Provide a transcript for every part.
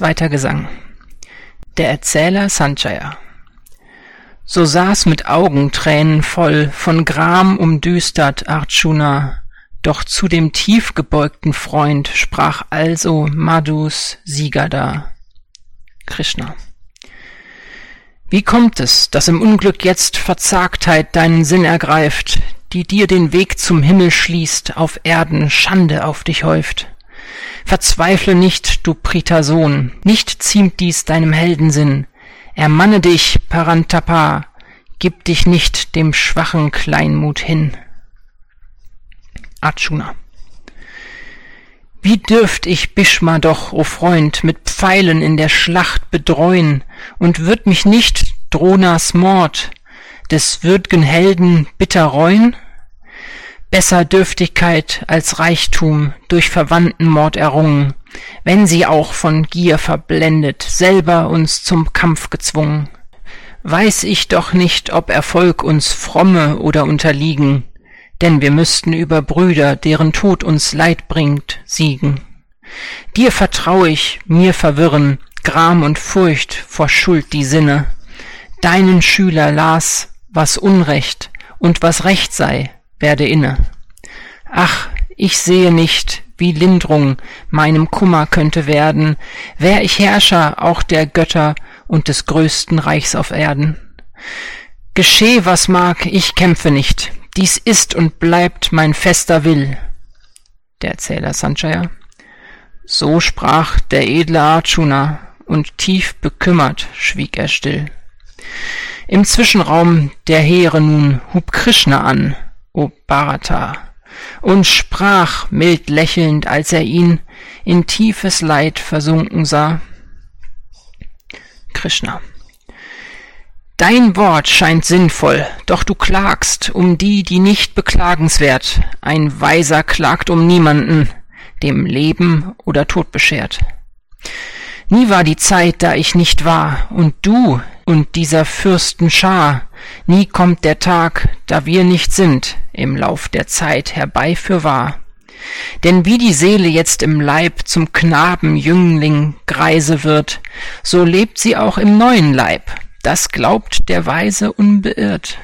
Zweiter Gesang. Der Erzähler Sanjaya. So saß mit Augentränen voll, von Gram umdüstert Arjuna, doch zu dem tiefgebeugten Freund sprach also Madhus Siegada. Krishna. Wie kommt es, dass im Unglück jetzt Verzagtheit deinen Sinn ergreift, die dir den Weg zum Himmel schließt, auf Erden Schande auf dich häuft? Verzweifle nicht, du Prita-Sohn, nicht ziemt dies deinem Heldensinn. Ermanne dich, Parantapa, gib dich nicht dem schwachen Kleinmut hin. Arjuna. Wie dürft ich Bhishma doch, o Freund, mit Pfeilen in der Schlacht bedreuen, und wird mich nicht Dronas Mord des würd'gen Helden bitter reuen? Besser Dürftigkeit als Reichtum durch Verwandtenmord errungen, wenn sie auch von Gier verblendet, selber uns zum Kampf gezwungen. Weiß ich doch nicht, ob Erfolg uns fromme oder unterliegen, denn wir müssten über Brüder, deren Tod uns Leid bringt, siegen. Dir vertrau ich, mir verwirren, Gram und Furcht vor Schuld die Sinne. Deinen Schüler las, was Unrecht und was Recht sei, werde inne. Ach, ich sehe nicht, wie Lindrung meinem Kummer könnte werden, wär ich Herrscher auch der Götter und des größten Reichs auf Erden. Gescheh, was mag, ich kämpfe nicht, dies ist und bleibt mein fester Will. Der Erzähler Sanjaya. So sprach der edle Arjuna, und tief bekümmert schwieg er still. Im Zwischenraum der Heere nun hub Krishna an, Bharata, und sprach mild lächelnd, als er ihn in tiefes Leid versunken sah. Krishna. Dein Wort scheint sinnvoll, doch du klagst um die, die nicht beklagenswert. Ein Weiser klagt um niemanden, dem Leben oder Tod beschert. Nie war die Zeit, da ich nicht war, und du und dieser Fürsten Schar, nie kommt der Tag, da wir nicht sind, im Lauf der Zeit herbei fürwahr. Denn wie die Seele jetzt im Leib zum Knaben, Jüngling, Greise wird, so lebt sie auch im neuen Leib, das glaubt der Weise unbeirrt.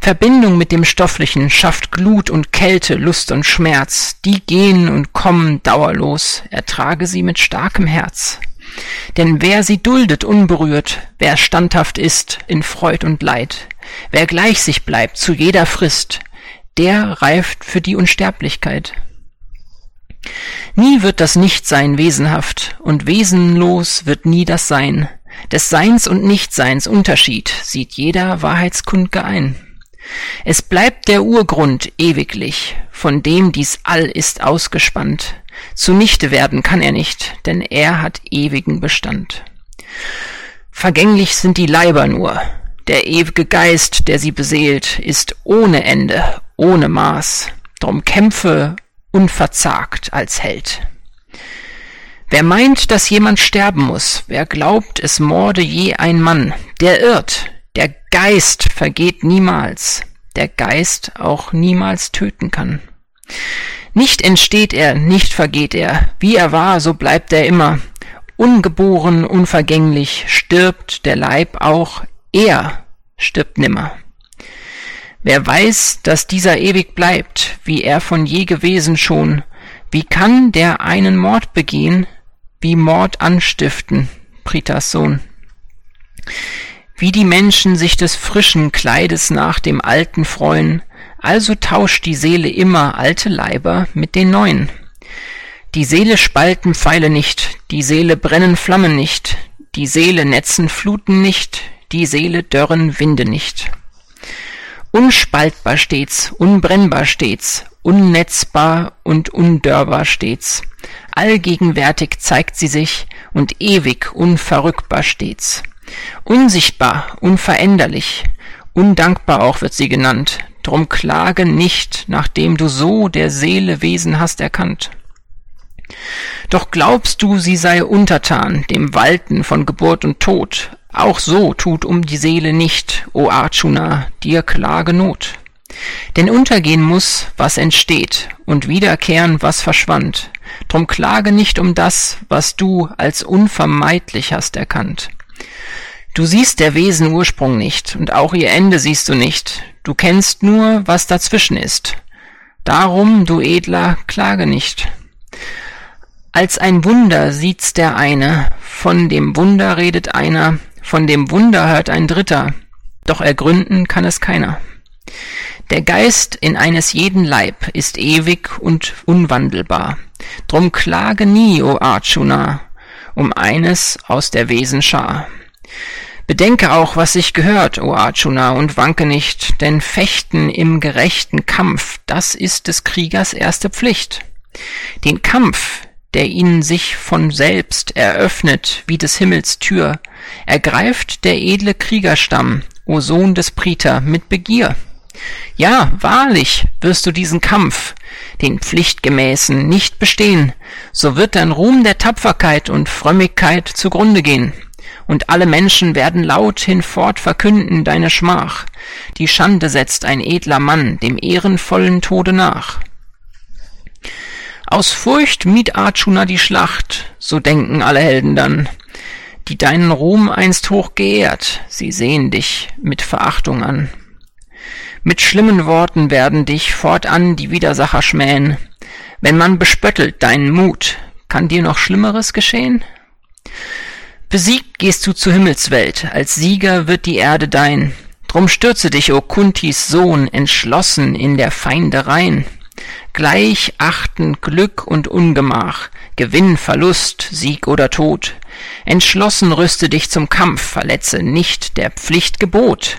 Verbindung mit dem Stofflichen schafft Glut und Kälte, Lust und Schmerz, die gehen und kommen dauerlos, ertrage sie mit starkem Herz. Denn wer sie duldet unberührt, wer standhaft ist in Freud und Leid, wer gleich sich bleibt zu jeder Frist, der reift für die Unsterblichkeit. Nie wird das Nichtsein wesenhaft, und wesenlos wird nie das Sein. Des Seins und Nichtseins Unterschied sieht jeder Wahrheitskundge ein. Es bleibt der Urgrund ewiglich, von dem dies All ist ausgespannt. Zunichte werden kann er nicht, denn er hat ewigen Bestand. Vergänglich sind die Leiber nur, der ewige Geist, der sie beseelt, ist ohne Ende, ohne Maß, drum kämpfe unverzagt als Held. Wer meint, dass jemand sterben muss, wer glaubt, es morde je ein Mann, der irrt, der Geist vergeht niemals, der Geist auch niemals töten kann. Nicht entsteht er, nicht vergeht er, wie er war, so bleibt er immer. Ungeboren, unvergänglich, stirbt der Leib auch, er stirbt nimmer. Wer weiß, dass dieser ewig bleibt, wie er von je gewesen schon, wie kann der einen Mord begehen, wie Mord anstiften, Pritas Sohn? Wie die Menschen sich des frischen Kleides nach dem alten freuen, also tauscht die Seele immer alte Leiber mit den neuen. Die Seele spalten Pfeile nicht, die Seele brennen Flammen nicht, die Seele netzen Fluten nicht, die Seele dörren Winde nicht. Unspaltbar stets, unbrennbar stets, unnetzbar und undörrbar stets. Allgegenwärtig zeigt sie sich und ewig unverrückbar stets. Unsichtbar, unveränderlich, undankbar auch wird sie genannt, drum klage nicht, nachdem du so der Seele Wesen hast erkannt. Doch glaubst du, sie sei untertan dem Walten von Geburt und Tod, auch so tut um die Seele nicht, o Arjuna, dir klage Not. Denn untergehen muss, was entsteht, und wiederkehren, was verschwand. Drum klage nicht um das, was du als unvermeidlich hast erkannt. Du siehst der Wesen Ursprung nicht, und auch ihr Ende siehst du nicht. Du kennst nur, was dazwischen ist. Darum, du Edler, klage nicht. Als ein Wunder sieht's der eine, von dem Wunder redet einer, von dem Wunder hört ein Dritter, doch ergründen kann es keiner. Der Geist in eines jeden Leib ist ewig und unwandelbar. Drum klage nie, o Arjuna, um eines aus der Wesen Schar. Bedenke auch, was sich gehört, o Arjuna, und wanke nicht, denn Fechten im gerechten Kampf, das ist des Kriegers erste Pflicht. Den Kampf, der ihnen sich von selbst eröffnet wie des Himmels Tür, ergreift der edle Kriegerstamm, o Sohn des Priter, mit Begier. Ja, wahrlich wirst du diesen Kampf, den pflichtgemäßen, nicht bestehen, so wird dein Ruhm der Tapferkeit und Frömmigkeit zugrunde gehen, und alle Menschen werden laut hinfort verkünden deine Schmach, die Schande setzt ein edler Mann dem ehrenvollen Tode nach. Aus Furcht mied Arjuna die Schlacht, so denken alle Helden dann, die deinen Ruhm einst hoch geehrt, sie sehen dich mit Verachtung an. Mit schlimmen Worten werden dich fortan die Widersacher schmähen. Wenn man bespöttelt deinen Mut, kann dir noch Schlimmeres geschehen? Besiegt gehst du zur Himmelswelt, als Sieger wird die Erde dein. Drum stürze dich, o Kuntis Sohn, entschlossen in der Feinde rein. Gleich achten Glück und Ungemach, Gewinn, Verlust, Sieg oder Tod. Entschlossen rüste dich zum Kampf, verletze nicht der Pflicht Gebot.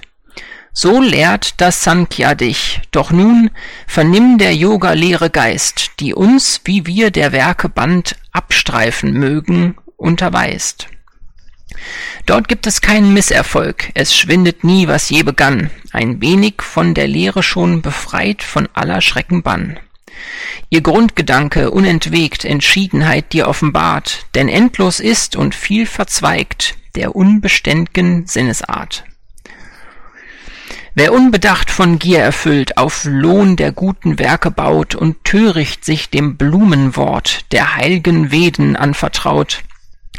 So lehrt das Sankhya dich, doch nun vernimm der Yoga Lehre Geist, die uns, wie wir der Werke Band abstreifen mögen, unterweist. Dort gibt es keinen Misserfolg, es schwindet nie, was je begann, ein wenig von der Lehre schon befreit von aller Schrecken Bann. Ihr Grundgedanke unentwegt Entschiedenheit dir offenbart, denn endlos ist und viel verzweigt der unbeständigen Sinnesart. Wer unbedacht von Gier erfüllt auf Lohn der guten Werke baut und töricht sich dem Blumenwort der heilgen Veden anvertraut,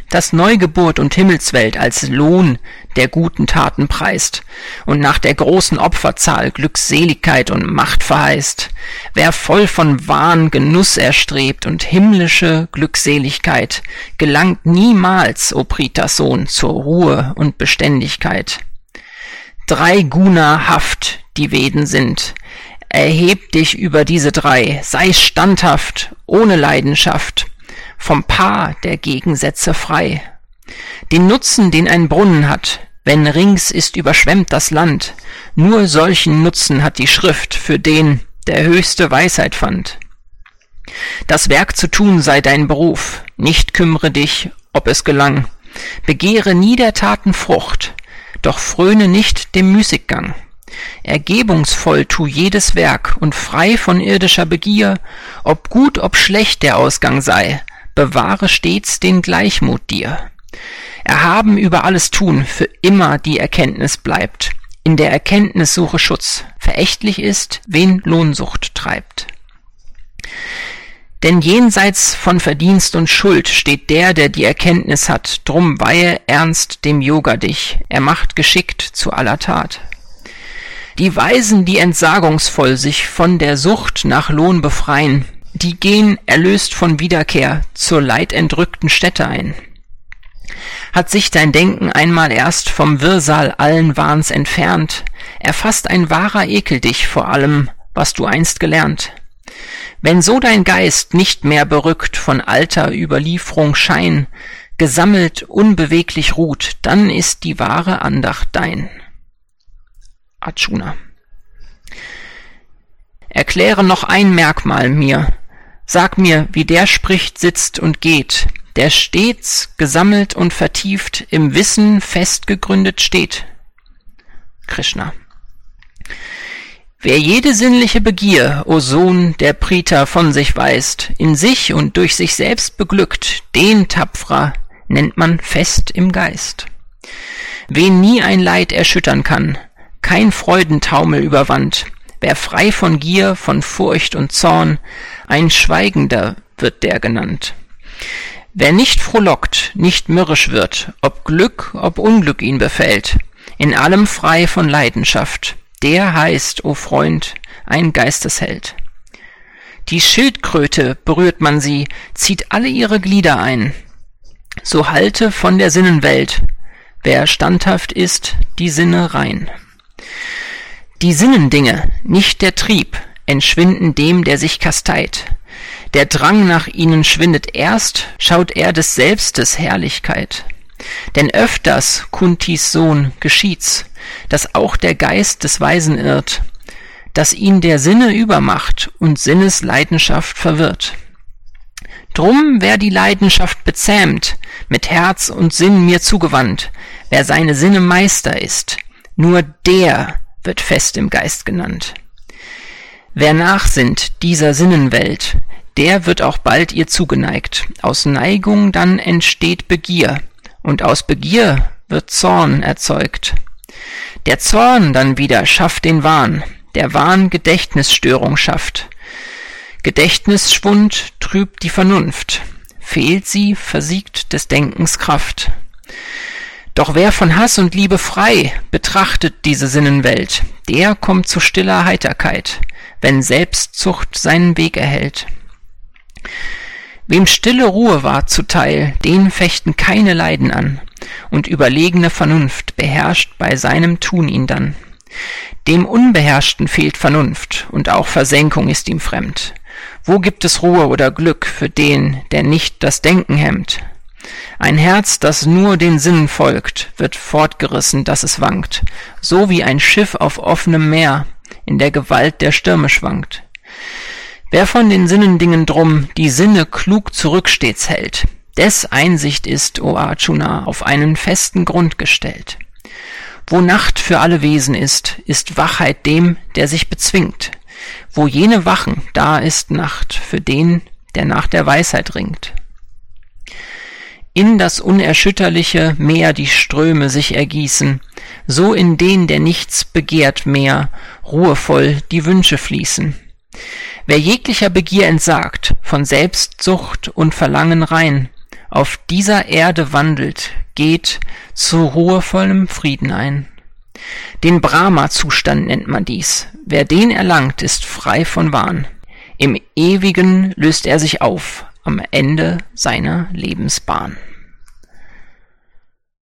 das Neugeburt und Himmelswelt als Lohn der guten Taten preist und nach der großen Opferzahl Glückseligkeit und Macht verheißt, wer voll von Wahn Genuss erstrebt und himmlische Glückseligkeit, gelangt niemals, o Pritas Sohn, zur Ruhe und Beständigkeit drei Guna Haft die Veden sind. Erheb dich über diese drei, sei standhaft, ohne Leidenschaft, vom Paar der Gegensätze frei. Den Nutzen, den ein Brunnen hat, wenn rings ist überschwemmt das Land, nur solchen Nutzen hat die Schrift für den, der höchste Weisheit fand. Das Werk zu tun sei dein Beruf, nicht kümmere dich, ob es gelang. Begehre nie der Taten Frucht, doch fröne nicht dem Müßiggang. Ergebungsvoll tu jedes Werk und frei von irdischer Begier, ob gut, ob schlecht der Ausgang sei, bewahre stets den Gleichmut dir. Erhaben über alles tun, für immer die Erkenntnis bleibt. In der Erkenntnis suche Schutz. Verächtlich ist, wen Lohnsucht treibt. Denn jenseits von Verdienst und Schuld steht der, der die Erkenntnis hat, drum weihe ernst dem Yoga dich, er macht geschickt zu aller Tat. Die Weisen, die entsagungsvoll sich von der Sucht nach Lohn befreien, die gehen erlöst von Wiederkehr zur leidentrückten Stätte ein. Hat sich dein Denken einmal erst vom Wirrsal allen Wahns entfernt, erfasst ein wahrer Ekel dich vor allem, was du einst gelernt. Wenn so dein Geist nicht mehr berückt von alter Überlieferung Schein, gesammelt unbeweglich ruht, dann ist die wahre Andacht dein. Arjuna. Erkläre noch ein Merkmal mir. Sag mir, wie der spricht, sitzt und geht, der stets gesammelt und vertieft im Wissen festgegründet steht. Krishna. Wer jede sinnliche Begier, o Sohn der Prita, von sich weist, in sich und durch sich selbst beglückt, den Tapfrer nennt man fest im Geist. Wen nie ein Leid erschüttern kann, kein Freudentaumel überwand, Wer frei von Gier, von Furcht und Zorn, ein Schweigender wird der genannt. Wer nicht frohlockt, nicht mürrisch wird, ob Glück, ob Unglück ihn befällt, in allem frei von Leidenschaft, der heißt, o Freund, ein Geistesheld. Die Schildkröte berührt man sie, zieht alle ihre Glieder ein. So halte von der Sinnenwelt, wer standhaft ist, die Sinne rein. Die Sinnendinge, nicht der Trieb, entschwinden dem, der sich kasteit. Der Drang nach ihnen schwindet erst, schaut er des Selbstes Herrlichkeit. Denn öfters, Kuntis Sohn, geschieht's, dass auch der Geist des Weisen irrt, dass ihn der Sinne übermacht und Sinnesleidenschaft verwirrt. Drum, wer die Leidenschaft bezähmt, mit Herz und Sinn mir zugewandt, wer seine Sinne Meister ist, nur der wird fest im Geist genannt. Wer nachsinnt dieser Sinnenwelt, der wird auch bald ihr zugeneigt. Aus Neigung dann entsteht Begier, und aus Begier wird Zorn erzeugt. Der Zorn dann wieder schafft den Wahn, der Wahn Gedächtnisstörung schafft. Gedächtnisschwund trübt die Vernunft, fehlt sie, versiegt des Denkens Kraft. Doch wer von Hass und Liebe frei betrachtet diese Sinnenwelt, der kommt zu stiller Heiterkeit, wenn Selbstzucht seinen Weg erhält. Wem stille Ruhe war zuteil, den fechten keine Leiden an, und überlegene Vernunft beherrscht bei seinem Tun ihn dann. Dem Unbeherrschten fehlt Vernunft, und auch Versenkung ist ihm fremd. Wo gibt es Ruhe oder Glück für den, der nicht das Denken hemmt? Ein Herz, das nur den Sinnen folgt, wird fortgerissen, dass es wankt, so wie ein Schiff auf offenem Meer in der Gewalt der Stürme schwankt. Wer von den Sinnendingen drum die Sinne klug zurück stets hält, des Einsicht ist, o Arjuna, auf einen festen Grund gestellt. Wo Nacht für alle Wesen ist, ist Wachheit dem, der sich bezwingt. Wo jene wachen, da ist Nacht für den, der nach der Weisheit ringt in das unerschütterliche Meer die Ströme sich ergießen, so in den, der nichts begehrt mehr, ruhevoll die Wünsche fließen. Wer jeglicher Begier entsagt, von Selbstsucht und Verlangen rein, auf dieser Erde wandelt, geht zu ruhevollem Frieden ein. Den Brahma-Zustand nennt man dies. Wer den erlangt, ist frei von Wahn. Im Ewigen löst er sich auf, am Ende seiner Lebensbahn.